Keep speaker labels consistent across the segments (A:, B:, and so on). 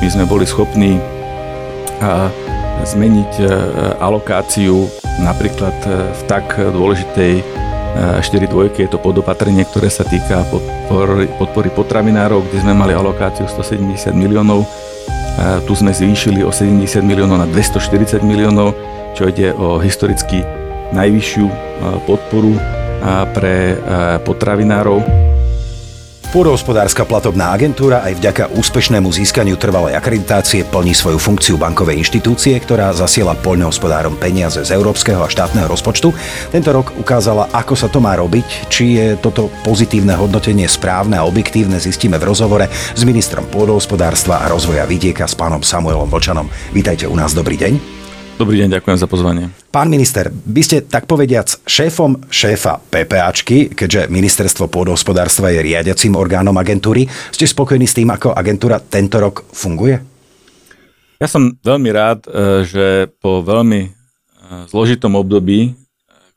A: my sme boli schopní zmeniť alokáciu napríklad v tak dôležitej 4 dvojky, je to podopatrenie, ktoré sa týka podpory, podpory potravinárov, kde sme mali alokáciu 170 miliónov. Tu sme zvýšili o 70 miliónov na 240 miliónov, čo ide o historicky najvyššiu podporu pre potravinárov.
B: Pôdohospodárska platobná agentúra aj vďaka úspešnému získaniu trvalej akreditácie plní svoju funkciu bankovej inštitúcie, ktorá zasiela poľnohospodárom peniaze z európskeho a štátneho rozpočtu. Tento rok ukázala, ako sa to má robiť, či je toto pozitívne hodnotenie správne a objektívne, zistíme v rozhovore s ministrom pôdohospodárstva a rozvoja vidieka s pánom Samuelom Vlčanom. Vítajte u nás, dobrý deň.
A: Dobrý deň, ďakujem za pozvanie.
B: Pán minister, vy ste tak povediac šéfom šéfa PPAčky, keďže ministerstvo pôdohospodárstva je riadiacím orgánom agentúry. Ste spokojní s tým, ako agentúra tento rok funguje?
A: Ja som veľmi rád, e, že po veľmi e, zložitom období, e,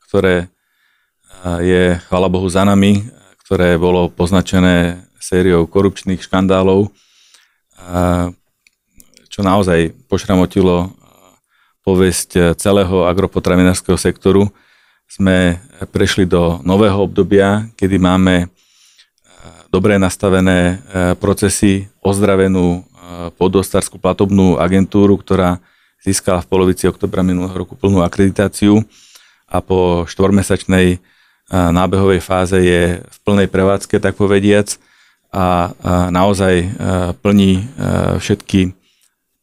A: ktoré je, chvala Bohu, za nami, ktoré bolo poznačené sériou korupčných škandálov, čo naozaj pošramotilo povesť eh, celého agropotravinárskeho sektoru. Sme prešli do nového obdobia, kedy máme eh, dobre nastavené eh, procesy, ozdravenú podostárskú platobnú agentúru, ktorá získala v polovici oktobra minulého roku plnú akreditáciu. A po štvormesačnej nábehovej fáze je v plnej prevádzke, tak povediac, a naozaj plní všetky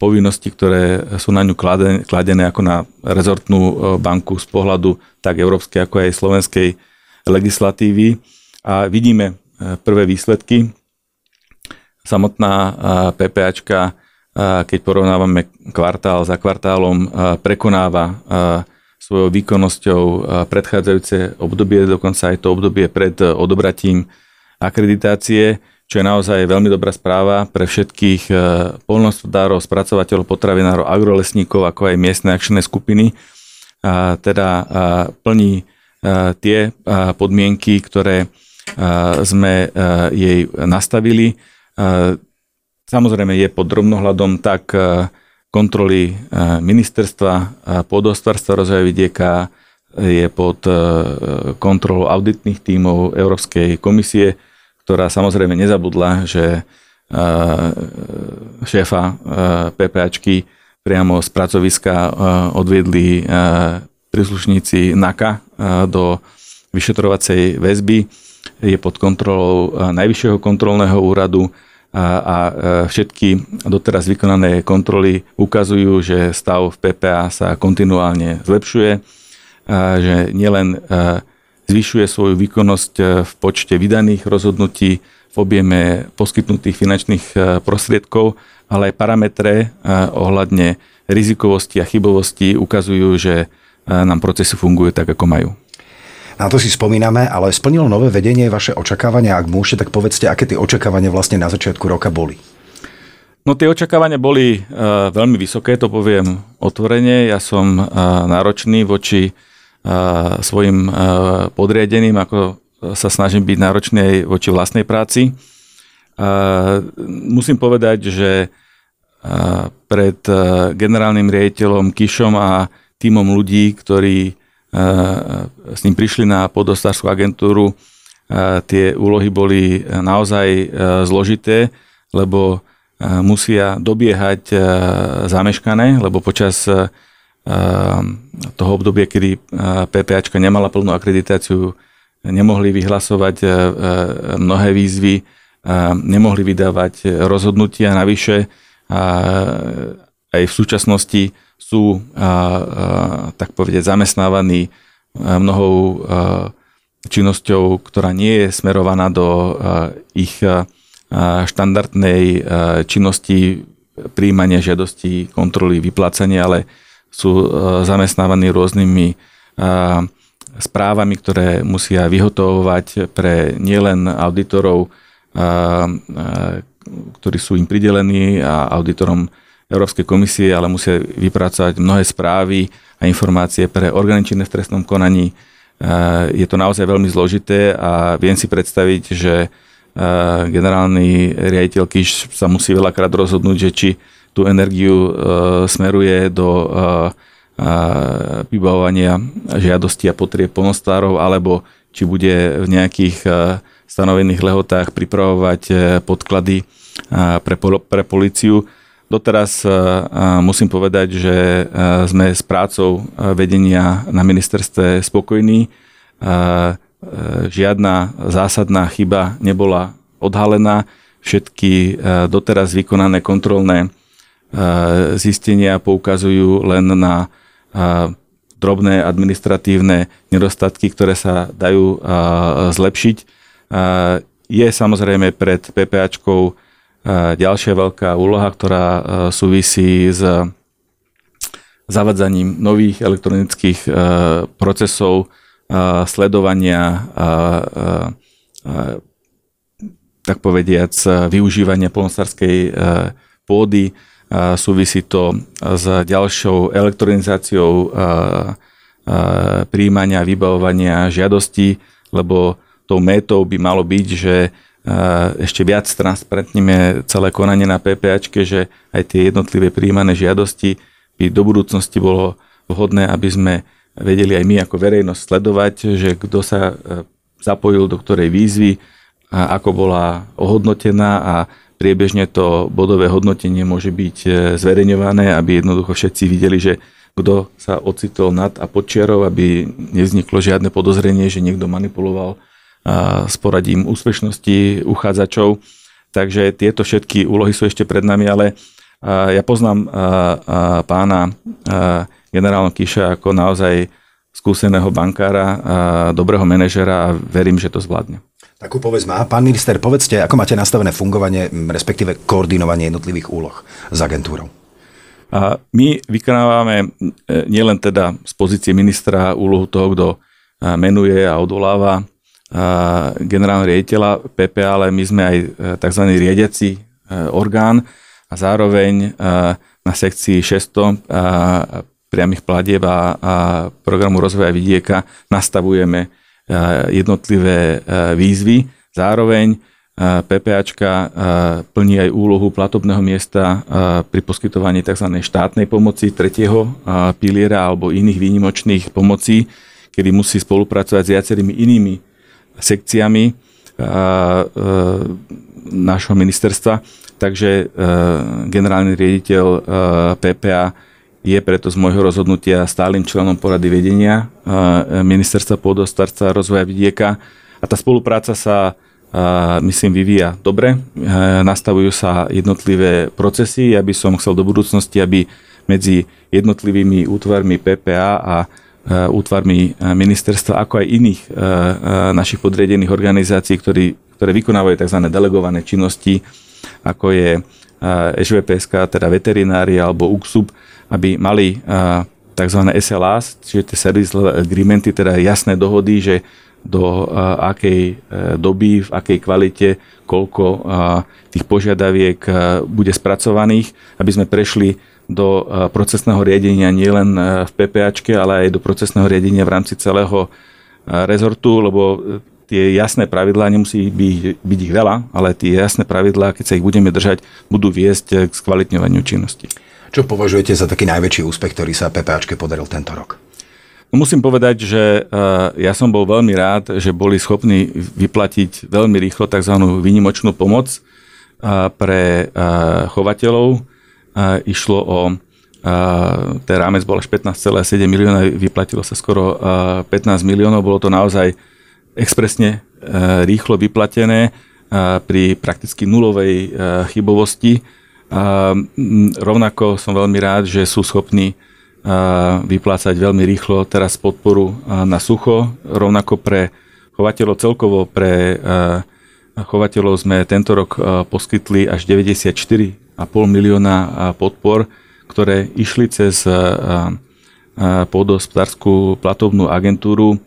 A: povinnosti, ktoré sú na ňu kladené, kladené ako na rezortnú e, banku z pohľadu tak európskej, ako aj slovenskej legislatívy. A vidíme e, prvé výsledky. Samotná e, PPAčka, keď porovnávame kvartál za kvartálom, prekonáva svojou výkonnosťou predchádzajúce obdobie, dokonca aj to obdobie pred odobratím akreditácie čo je naozaj veľmi dobrá správa pre všetkých eh, polnospodárov, spracovateľov, potravinárov, agrolesníkov, ako aj miestne akčné skupiny. A teda eh, plní eh, tie a podmienky, ktoré sme jej nastavili. Samozrejme je pod drobnohľadom tak kontroly ministerstva pôdohospodárstva rozvoja vidieka, je pod kontrolou auditných tímov Európskej komisie, ktorá samozrejme nezabudla, že šéfa PPAčky priamo z pracoviska odviedli príslušníci NAKA do vyšetrovacej väzby. Je pod kontrolou Najvyššieho kontrolného úradu a všetky doteraz vykonané kontroly ukazujú, že stav v PPA sa kontinuálne zlepšuje, že nielen zvyšuje svoju výkonnosť e, v počte vydaných rozhodnutí, v objeme poskytnutých finančných e, prostriedkov, ale aj parametre e, ohľadne rizikovosti a chybovosti ukazujú, že nám procesy fungujú tak, ako majú.
B: Na to si spomíname, ale splnilo nové vedenie vaše očakávania? Ak môžete, tak povedzte, aké tie očakávania vlastne na začiatku roka boli?
A: No tie očakávania boli uh, veľmi vysoké, to poviem otvorene. Ja som uh, náročný voči svojim podriadeným, ako sa snažím byť náročný aj voči vlastnej práci. Musím povedať, že pred generálnym riaditeľom Kišom a týmom ľudí, ktorí s ním prišli na podostárskú agentúru, tie úlohy boli naozaj zložité, lebo musia dobiehať zameškané, lebo počas toho obdobia, kedy eh, PPAčka nemala plnú akreditáciu, nemohli vyhlasovať eh, eh, mnohé výzvy, nemohli vydávať rozhodnutia navyše. Aj v súčasnosti sú, tak povedať, zamestnávaní mnohou činnosťou, ktorá nie je smerovaná do ich štandardnej činnosti príjmania žiadosti, kontroly, vyplácania, ale sú e, zamestnávaní rôznymi e, správami, ktoré musia vyhotovovať pre nielen auditorov, e, ktorí sú im pridelení a auditorom Európskej komisie, ale musia vypracovať mnohé správy a informácie pre orgány v trestnom konaní. Je to naozaj veľmi zložité a viem si predstaviť, že generálny riaditeľ Kiš sa musí veľakrát rozhodnúť, že či tú energiu smeruje do vybavovania žiadosti a potrieb polnostárov, alebo či bude v nejakých stanovených lehotách pripravovať podklady pre, pre policiu. Doteraz musím povedať, že sme s prácou vedenia na ministerstve spokojní. Žiadna zásadná chyba nebola odhalená. Všetky doteraz vykonané kontrolné zistenia poukazujú len na drobné administratívne nedostatky, ktoré sa dajú zlepšiť. Je samozrejme pred PPAčkou ďalšia veľká úloha, ktorá súvisí s zavadzaním nových elektronických procesov sledovania tak povediac využívania polnostárskej pôdy. Súvisí to s ďalšou elektronizáciou príjmania a vybavovania žiadostí, lebo tou métou by malo byť, že ešte viac transparentníme celé konanie na PPAčke, že aj tie jednotlivé príjmané žiadosti by do budúcnosti bolo vhodné, aby sme vedeli aj my ako verejnosť sledovať, že kto sa e, zapojil do ktorej výzvy, ako bola ohodnotená a priebežne to bodové hodnotenie môže byť e, zverejňované, aby jednoducho všetci videli, že kto sa ocitol nad a podčiarov, aby nevzniklo žiadne podozrenie, že niekto manipuloval s poradím úspešnosti uchádzačov. Takže tieto všetky úlohy sú ešte pred nami, ale ja poznám pána generálna Kiša ako naozaj skúseného bankára, dobrého manažera a verím, že to zvládne.
B: Takú povedz má. Pán minister, povedzte, ako máte nastavené fungovanie, respektíve koordinovanie jednotlivých úloh s agentúrou?
A: A my vykonávame e, nielen teda z pozície ministra úlohu toho, kto menuje a odvoláva generálneho riaditeľa PP, ale my sme aj e, tzv. riadiaci e, orgán a zároveň e, na sekcii 600 priamých platieb a programu rozvoja vidieka nastavujeme jednotlivé výzvy. Zároveň PPAčka plní aj úlohu platobného miesta pri poskytovaní tzv. štátnej pomoci tretieho piliera alebo iných výnimočných pomocí, kedy musí spolupracovať s viacerými inými sekciami nášho ministerstva. Takže generálny riaditeľ PPA je preto z môjho rozhodnutia stálym členom porady vedenia ministerstva pôdostarca rozvoja vidieka a tá spolupráca sa myslím vyvíja dobre. Nastavujú sa jednotlivé procesy. Ja by som chcel do budúcnosti, aby medzi jednotlivými útvarmi PPA a Eh, útvarmi ministerstva, ako aj iných našich podriadených organizácií, ktorí, ktoré vykonávajú tzv. delegované činnosti, ako je SVPSK, teda veterinári alebo UXUB, aby mali tzv. SLAs, čiže tie service agreementy, teda jasné dohody, že do akej doby, v akej kvalite, koľko tých požiadaviek bude spracovaných, aby sme prešli do procesného riadenia nielen v PPAčke, ale aj do procesného riadenia v rámci celého rezortu, lebo tie jasné pravidlá, nemusí byť, byť ich veľa, ale tie jasné pravidlá, keď sa ich budeme držať, budú viesť k skvalitňovaniu činnosti.
B: Čo považujete za taký najväčší úspech, ktorý sa PPAčke podaril tento rok?
A: No musím povedať, že ja som bol veľmi rád, že boli schopní vyplatiť veľmi rýchlo tzv. výnimočnú pomoc pre chovateľov išlo o ten rámec bol až 15,7 milióna, vyplatilo sa skoro 15 miliónov, bolo to naozaj expresne rýchlo vyplatené pri prakticky nulovej chybovosti. Rovnako som veľmi rád, že sú schopní vyplácať veľmi rýchlo teraz podporu na sucho. Rovnako pre chovateľov celkovo, pre chovateľov sme tento rok poskytli až 94 milióna podpor, ktoré išli cez pôdohospodárskú platobnú agentúru.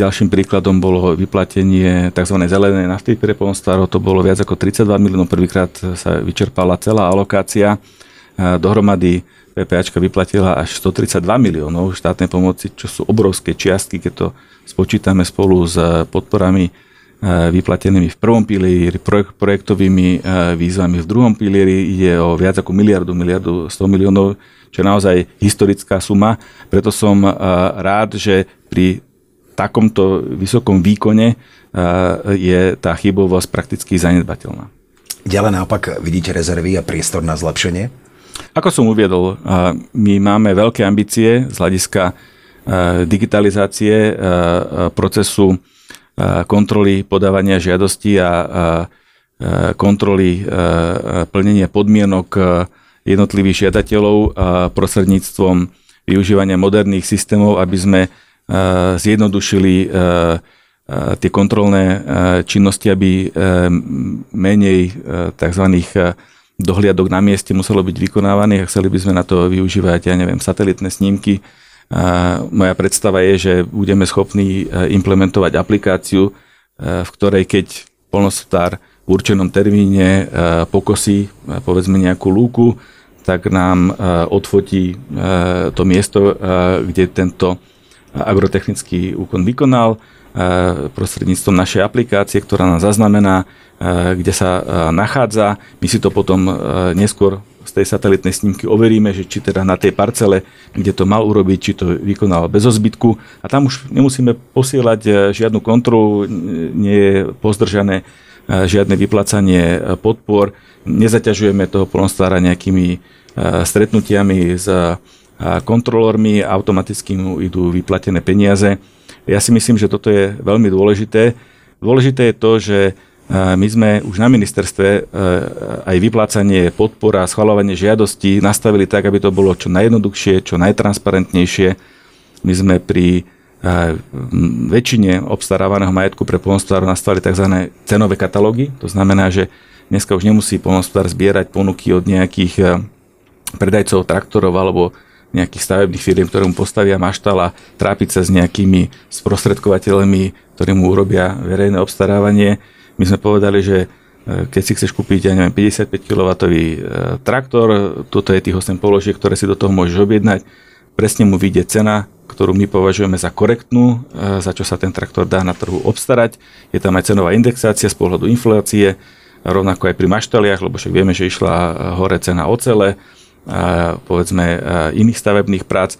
A: Ďalším príkladom bolo vyplatenie tzv. zelenej nafty pre polnostárov, to bolo viac ako 32 miliónov, prvýkrát sa vyčerpala celá alokácia. Dohromady PPAčka vyplatila až 132 miliónov štátnej pomoci, čo sú obrovské čiastky, keď to spočítame spolu s podporami vyplatenými v prvom pilieri, projektovými výzvami v druhom pilieri. Ide o viac ako miliardu, miliardu 100 miliónov, čo je naozaj historická suma. Preto som rád, že pri takomto vysokom výkone je tá chybovosť prakticky zanedbateľná.
B: Ďalej naopak vidíte rezervy a priestor na zlepšenie?
A: Ako som uviedol, my máme veľké ambície z hľadiska digitalizácie procesu kontroly podávania žiadosti a kontroly plnenia podmienok jednotlivých žiadateľov prostredníctvom využívania moderných systémov, aby sme zjednodušili tie kontrolné činnosti, aby menej tzv. dohliadok na mieste muselo byť vykonávaných a chceli by sme na to využívať, ja neviem, satelitné snímky, moja predstava je, že budeme schopní implementovať aplikáciu, v ktorej keď polnospodár v určenom termíne pokosí povedzme nejakú lúku, tak nám odfotí to miesto, kde tento agrotechnický úkon vykonal prostredníctvom našej aplikácie, ktorá nám zaznamená, kde sa nachádza. My si to potom neskôr z tej satelitnej snímky overíme, že či teda na tej parcele, kde to mal urobiť, či to vykonal bez ozbytku. A tam už nemusíme posielať žiadnu kontrolu, nie je pozdržané žiadne vyplacanie podpor, nezaťažujeme toho polnostára nejakými stretnutiami s kontrolórmi, automaticky mu idú vyplatené peniaze. Ja si myslím, že toto je veľmi dôležité. Dôležité je to, že my sme už na ministerstve e, aj vyplácanie podpora a schvalovanie žiadostí nastavili tak, aby to bolo čo najjednoduchšie, čo najtransparentnejšie. My sme pri e, väčšine obstarávaného majetku pre polnospodárov nastavili tzv. cenové katalógy. To znamená, že dneska už nemusí polnospodár zbierať ponuky od nejakých e, predajcov traktorov alebo nejakých stavebných firiem, ktoré mu postavia maštal a trápiť sa s nejakými sprostredkovateľmi, ktorí mu urobia verejné obstarávanie. My sme povedali, že e, keď si chceš kúpiť, ja neviem, 55 kW e, traktor, toto je tých 8 položiek, ktoré si do toho môžeš objednať, presne mu vyjde cena, ktorú my považujeme za korektnú, e, za čo sa ten traktor dá na trhu obstarať. Je tam aj cenová indexácia z pohľadu inflácie, rovnako aj pri maštaliach, lebo však vieme, že išla hore cena ocele, povedzme iných stavebných prác.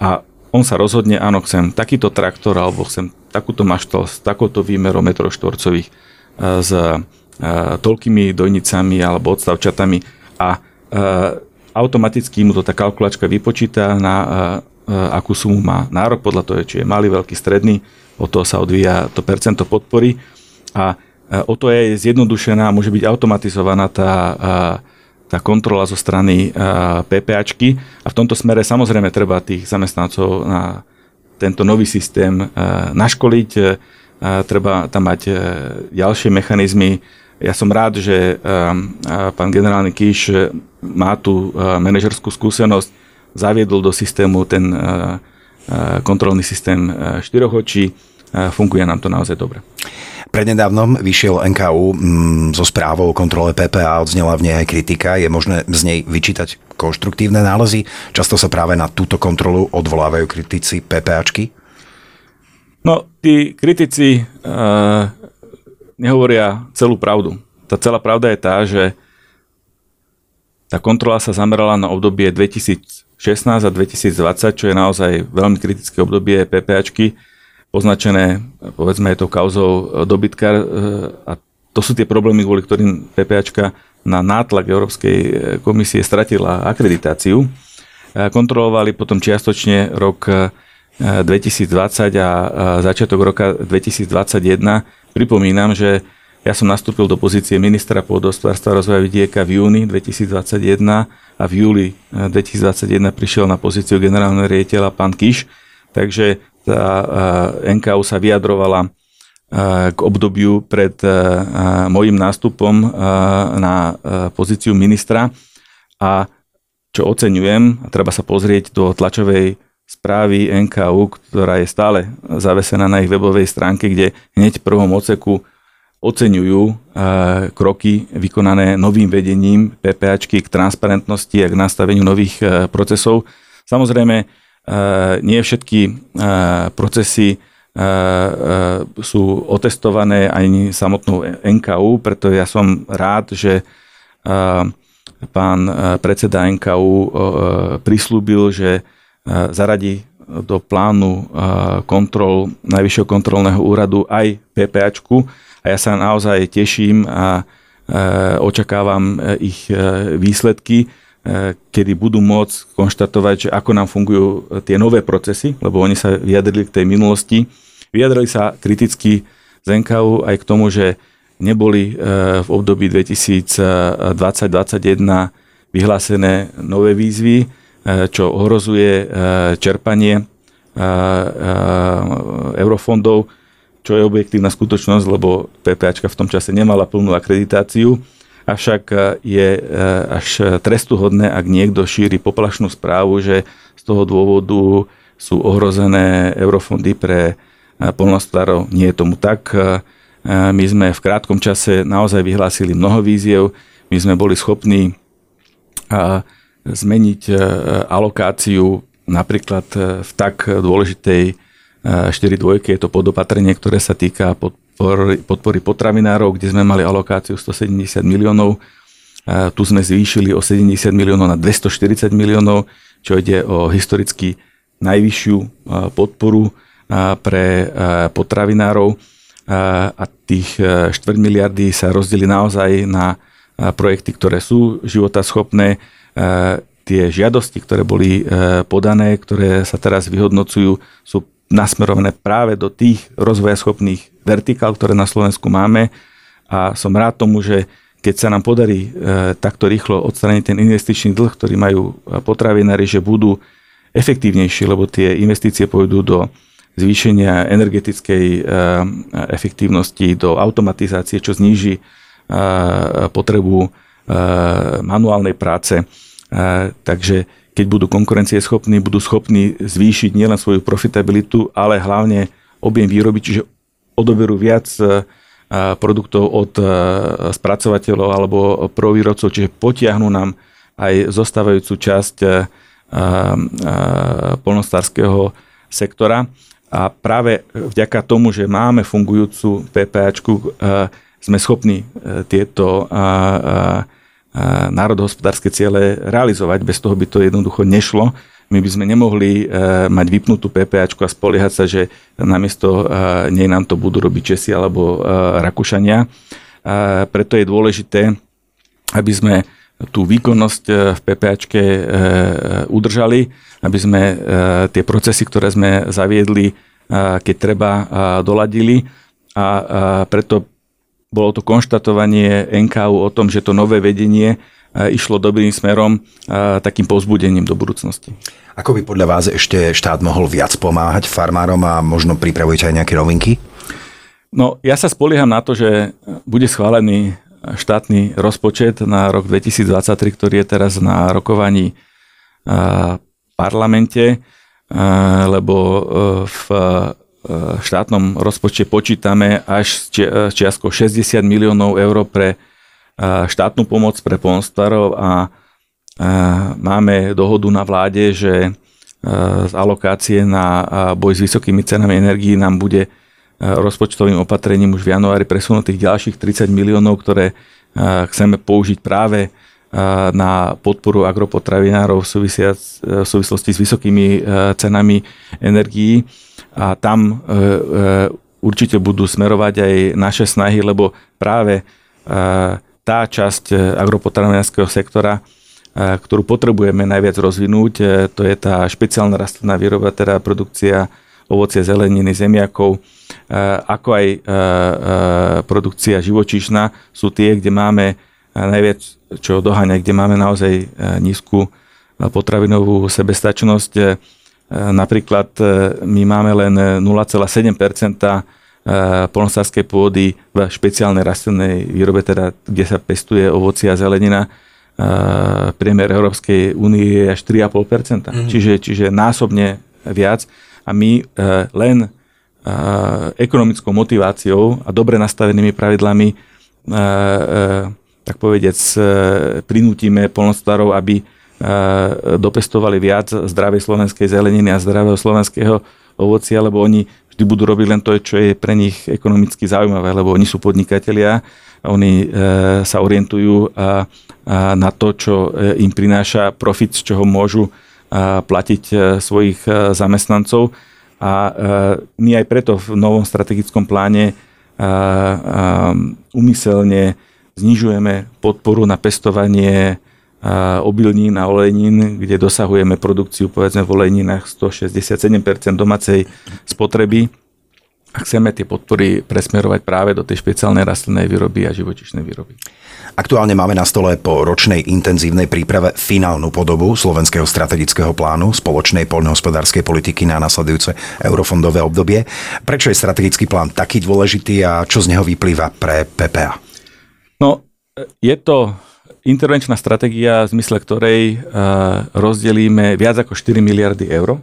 A: A on sa rozhodne, áno, chcem takýto traktor alebo chcem takúto maštal s takouto výmerou metrov štvorcových e, s e, toľkými dojnicami alebo odstavčatami a e, automaticky mu to tá kalkulačka vypočíta na akú sumu má nárok, podľa toho, či je malý, veľký, stredný, od toho sa odvíja to percento podpory. A o to je zjednodušená, môže byť automatizovaná tá, tá kontrola zo strany PPAčky a v tomto smere samozrejme treba tých zamestnancov na tento nový systém naškoliť, treba tam mať eh, ďalšie mechanizmy. Ja som rád, že pán generálny Kíš má tú manažerskú skúsenosť, zaviedol do systému ten kontrolný systém štyroch očí, funguje nám to naozaj dobre.
B: Prednedávnom vyšiel NKU mm, so správou o kontrole PPA, odznela v nej aj kritika. Je možné z nej vyčítať konštruktívne nálezy? Často sa práve na túto kontrolu odvolávajú kritici PPAčky?
A: No, tí kritici uh, nehovoria celú pravdu. Tá celá pravda je tá, že tá kontrola sa zamerala na obdobie 2016 a 2020, čo je naozaj veľmi kritické obdobie PPAčky označené, povedzme, je to kauzou e, dobytka e, a to sú tie problémy, kvôli ktorým PPAčka na nátlak Európskej e, komisie stratila akreditáciu. Kontrolovali potom čiastočne rok 2020 a začiatok roka 2021. Pripomínam, že ja som nastúpil do pozície ministra pôdohospodárstva rozvoja vidieka v júni 2021 a v júli 2021 prišiel na pozíciu generálneho riaditeľa pán Kiš. Takže tá NKU sa vyjadrovala k obdobiu pred mojim nástupom na pozíciu ministra a čo oceňujem, a treba sa pozrieť do tlačovej správy NKU, ktorá je stále zavesená na ich webovej stránke, kde hneď v prvom oceku oceňujú kroky vykonané novým vedením PPAčky k transparentnosti a k nastaveniu nových procesov. Samozrejme, nie všetky procesy sú otestované aj samotnou NKU, preto ja som rád, že pán predseda NKU prislúbil, že zaradí do plánu kontrol Najvyššieho kontrolného úradu aj PPAčku a ja sa naozaj teším a očakávam ich výsledky kedy budú môcť konštatovať, že ako nám fungujú tie nové procesy, lebo oni sa vyjadrili k tej minulosti. Vyjadrili sa kriticky z NKU aj k tomu, že neboli v období 2020-2021 vyhlásené nové výzvy, čo ohrozuje čerpanie eurofondov, čo je objektívna skutočnosť, lebo PPAčka v tom čase nemala plnú akreditáciu Avšak e, je e, až trestuhodné, ak niekto šíri poplašnú správu, že z toho dôvodu sú ohrozené eurofondy pre e, polnospodárov. Nie je tomu tak. My sme v krátkom čase naozaj vyhlásili mnoho víziev. My sme boli schopní zmeniť alokáciu napríklad v tak dôležitej 4.2, je to podopatrenie, ktoré sa týka pod podpory potravinárov, kde sme mali alokáciu 170 miliónov. Tu sme zvýšili o 70 miliónov na 240 miliónov, čo ide o historicky najvyššiu podporu pre potravinárov a tých 4 miliardy sa rozdeli naozaj na projekty, ktoré sú životaschopné. Tie žiadosti, ktoré boli podané, ktoré sa teraz vyhodnocujú, sú nasmerované práve do tých rozvojaschopných vertikál, ktoré na Slovensku máme a som rád tomu, že keď sa nám podarí e, takto rýchlo odstrániť ten investičný dlh, ktorý majú potravinári, že budú efektívnejšie, lebo tie investície pôjdu do zvýšenia energetickej e, efektívnosti, do automatizácie, čo zníži e, potrebu manuálnej práce. Takže keď budú konkurencieschopní, budú schopní zvýšiť nielen svoju profitabilitu, ale hlavne objem výroby, čiže odoberú viac e, produktov od e, spracovateľov alebo provýrobcov, čiže potiahnu nám aj zostávajúcu časť e, polnostárskeho sektora. A práve vďaka tomu, že máme fungujúcu PPAčku, sme schopní tieto národohospodárske ciele realizovať. Bez toho by to jednoducho nešlo. My by sme nemohli e, mať vypnutú PPAčku a spoliehať sa, že namiesto e, nej nám to budú robiť Česi alebo e, Rakúšania. Preto je dôležité, aby sme tú výkonnosť v PPAčke udržali, aby sme tie procesy, ktoré sme zaviedli, keď treba, doladili a preto bolo to konštatovanie NKU o tom, že to nové vedenie e, išlo dobrým smerom, e, takým povzbudením do budúcnosti.
B: Ako by podľa vás ešte štát mohol viac pomáhať farmárom a možno pripravujete aj nejaké novinky?
A: No, ja sa spolieham na to, že bude schválený štátny rozpočet na rok 2023, ktorý je teraz na rokovaní e, parlamente, lebo v štátnom rozpočte počítame až s čiastkou 60 miliónov eur pre štátnu pomoc pre polnospodárov a máme dohodu na vláde, že z alokácie na boj s vysokými cenami energií nám bude rozpočtovým opatrením už v januári presunutých ďalších 30 miliónov, ktoré chceme použiť práve na podporu agropotravinárov v, v súvislosti s vysokými cenami energií a tam e, e, určite budú smerovať aj naše snahy, lebo práve e, tá časť agropotravinárskeho sektora, ktorú potrebujeme najviac rozvinúť, to je tá špeciálna rastlinná výroba, teda produkcia ovocie, zeleniny, zemiakov, ako aj produkcia živočíšna sú tie, kde máme najviac čo doháňať, kde máme naozaj nízku potravinovú sebestačnosť napríklad e, my máme len 0,7 e, polnostárskej pôdy v špeciálnej rastlinnej výrobe, teda kde sa pestuje ovocia a zelenina. Priemer Európskej únie je až 3,5%. Mm. Čiže, čiže násobne viac. A my len ekonomickou motiváciou a dobre nastavenými pravidlami tak povediac prinútime polnospodárov, aby dopestovali viac zdravej slovenskej zeleniny a zdravého slovenského ovocia, lebo oni vždy budú robiť len to, čo je pre nich ekonomicky zaujímavé, lebo oni sú podnikatelia, oni sa orientujú na to, čo im prináša profit, z čoho môžu platiť svojich zamestnancov. A my aj preto v novom strategickom pláne umyselne znižujeme podporu na pestovanie obilnín a olejnín, kde dosahujeme produkciu povedzme v olejninách 167% domácej spotreby a chceme tie podpory presmerovať práve do tej špeciálnej rastlinnej výroby a živočišnej výroby.
B: Aktuálne máme na stole po ročnej intenzívnej príprave finálnu podobu slovenského strategického plánu spoločnej poľnohospodárskej politiky na nasledujúce eurofondové obdobie. Prečo je strategický plán taký dôležitý a čo z neho vyplýva pre PPA?
A: No, je to intervenčná stratégia, v zmysle ktorej uh, rozdelíme viac ako 4 miliardy eur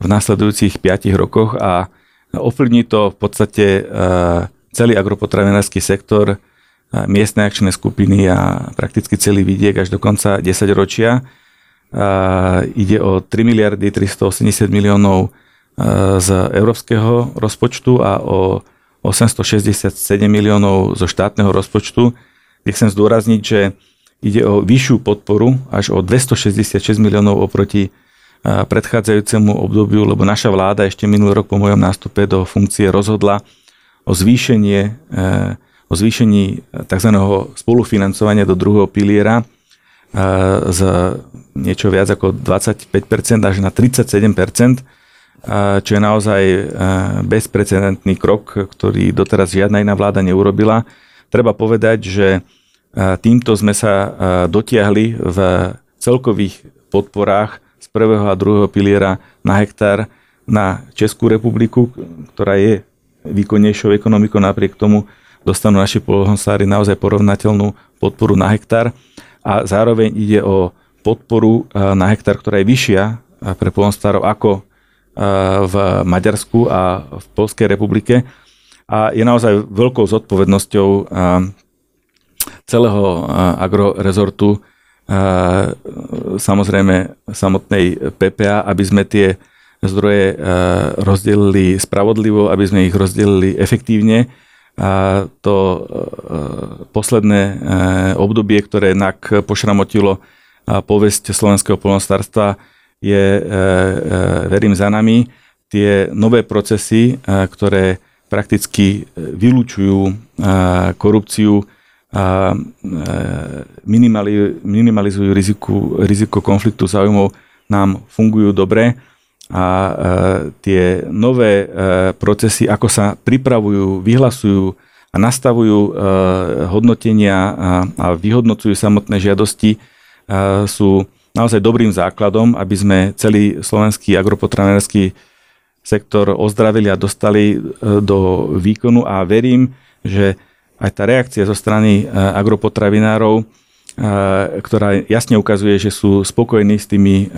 A: v nasledujúcich 5 rokoch a ovplyvní to v podstate uh, celý agropotravinársky sektor miestne akčné skupiny a prakticky celý vidiek až do konca 10 ročia. Ide o 3 miliardy 380 miliónov z európskeho rozpočtu a o 867 miliónov zo štátneho rozpočtu. Kde chcem zdôrazniť, že ide o vyššiu podporu až o 266 miliónov oproti predchádzajúcemu obdobiu, lebo naša vláda ešte minulý rok po mojom nástupe do funkcie rozhodla o zvýšenie o zvýšení tzv. spolufinancovania do druhého piliera z niečo viac ako 25% až na 37%, čo je naozaj bezprecedentný krok, ktorý doteraz žiadna iná vláda neurobila. Treba povedať, že týmto sme sa dotiahli v celkových podporách z prvého a druhého piliera na hektár na Českú republiku, ktorá je výkonnejšou ekonomikou. Napriek tomu, dostanú naši polnohospodári naozaj porovnateľnú podporu na hektár. A zároveň ide o podporu e, na hektár, ktorá je vyššia e, pre polnohospodárov ako e, v Maďarsku a v Polskej republike a je naozaj veľkou zodpovednosťou celého agrorezortu samozrejme samotnej PPA, aby sme tie zdroje rozdelili spravodlivo, aby sme ich rozdelili efektívne a to e, posledné e, obdobie, ktoré NAK pošramotilo povesť slovenského polnostárstva je, e, verím, za nami. Tie nové procesy, ktoré prakticky vylúčujú korupciu a minimalizujú riziku, riziko konfliktu záujmov, nám fungujú dobre a e, tie nové e, procesy, ako sa pripravujú, vyhlasujú a nastavujú e, hodnotenia a vyhodnocujú samotné žiadosti, sú naozaj dobrým základom, aby sme celý slovenský agropotravinársky sektor ozdravili a dostali do výkonu a verím, že aj tá reakcia zo strany agropotravinárov, ktorá jasne ukazuje, že sú spokojní s tými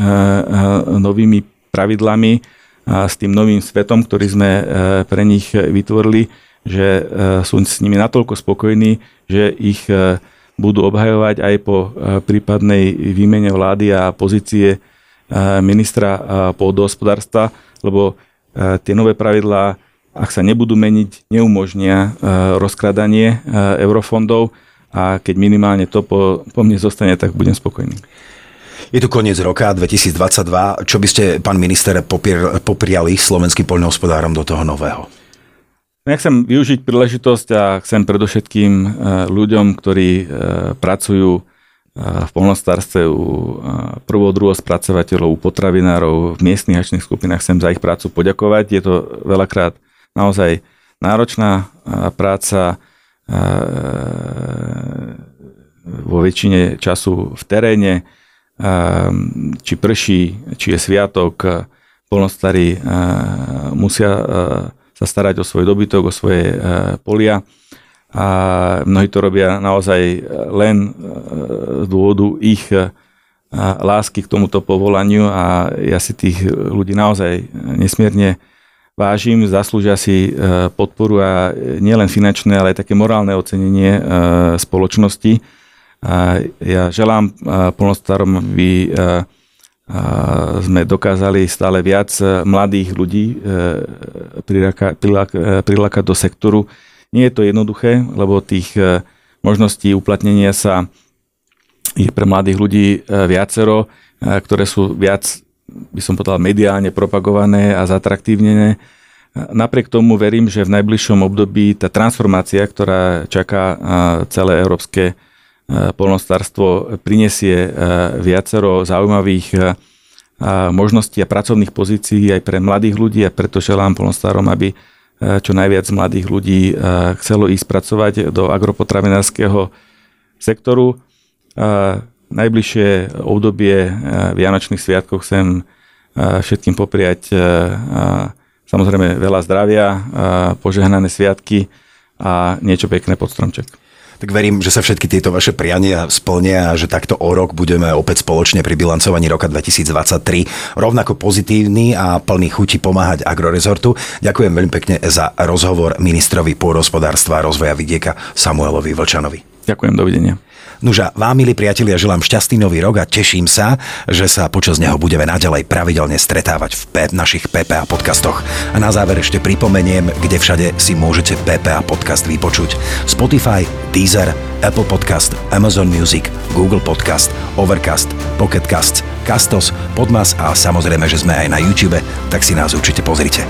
A: novými pravidlami a s tým novým svetom, ktorý sme e, pre nich vytvorili, že e, sú s nimi natoľko spokojní, že ich e, budú obhajovať aj po prípadnej výmene vlády a pozície ministra pôdohospodárstva, lebo tie nové pravidlá, ak sa nebudú meniť, neumožnia rozkradanie eurofondov a keď minimálne to po, po mne zostane, tak budem spokojný.
B: Je tu koniec roka 2022. Čo by ste, pán minister, popier, popriali slovenským poľnohospodárom do toho nového?
A: Ja chcem využiť príležitosť a chcem predovšetkým ľuďom, ktorí pracujú v polnostárstve u prvo, druho spracovateľov, u potravinárov, v miestnych akčných skupinách chcem za ich prácu poďakovať. Je to veľakrát naozaj náročná práca vo väčšine času v teréne či prší, či je sviatok, polnostarí musia sa starať o svoj dobytok, o svoje polia a mnohí to robia naozaj len z dôvodu ich lásky k tomuto povolaniu a ja si tých ľudí naozaj nesmierne vážim, zaslúžia si podporu a nielen finančné, ale aj také morálne ocenenie spoločnosti ja želám polnostarom, aby sme dokázali stále viac mladých ľudí prilákať do sektoru. Nie je to jednoduché, lebo tých možností uplatnenia sa je pre mladých ľudí viacero, ktoré sú viac, by som povedal, mediálne propagované a zatraktívnené. Napriek tomu verím, že v najbližšom období tá transformácia, ktorá čaká celé európske polnostárstvo prinesie viacero zaujímavých možností a pracovných pozícií aj pre mladých ľudí a preto želám polnostárom, aby čo najviac mladých ľudí chcelo ísť pracovať do agropotravinárskeho sektoru. Najbližšie obdobie Vianočných sviatkov chcem všetkým popriať samozrejme veľa zdravia, požehnané sviatky a niečo pekné pod stromček
B: tak verím, že sa všetky tieto vaše priania splnia a že takto o rok budeme opäť spoločne pri bilancovaní roka 2023 rovnako pozitívny a plný chuti pomáhať Agrorezortu. Ďakujem veľmi pekne za rozhovor ministrovi pôdohospodárstva a rozvoja vidieka Samuelovi Vlčanovi.
A: Ďakujem, dovidenia.
B: Nuža, vám, milí priatelia, želám šťastný nový rok a teším sa, že sa počas neho budeme naďalej pravidelne stretávať v P- našich PPA podcastoch. A na záver ešte pripomeniem, kde všade si môžete PPA podcast vypočuť. Spotify, Deezer, Apple Podcast, Amazon Music, Google Podcast, Overcast, Pocket Casts, Castos, Podmas a samozrejme, že sme aj na YouTube, tak si nás určite pozrite.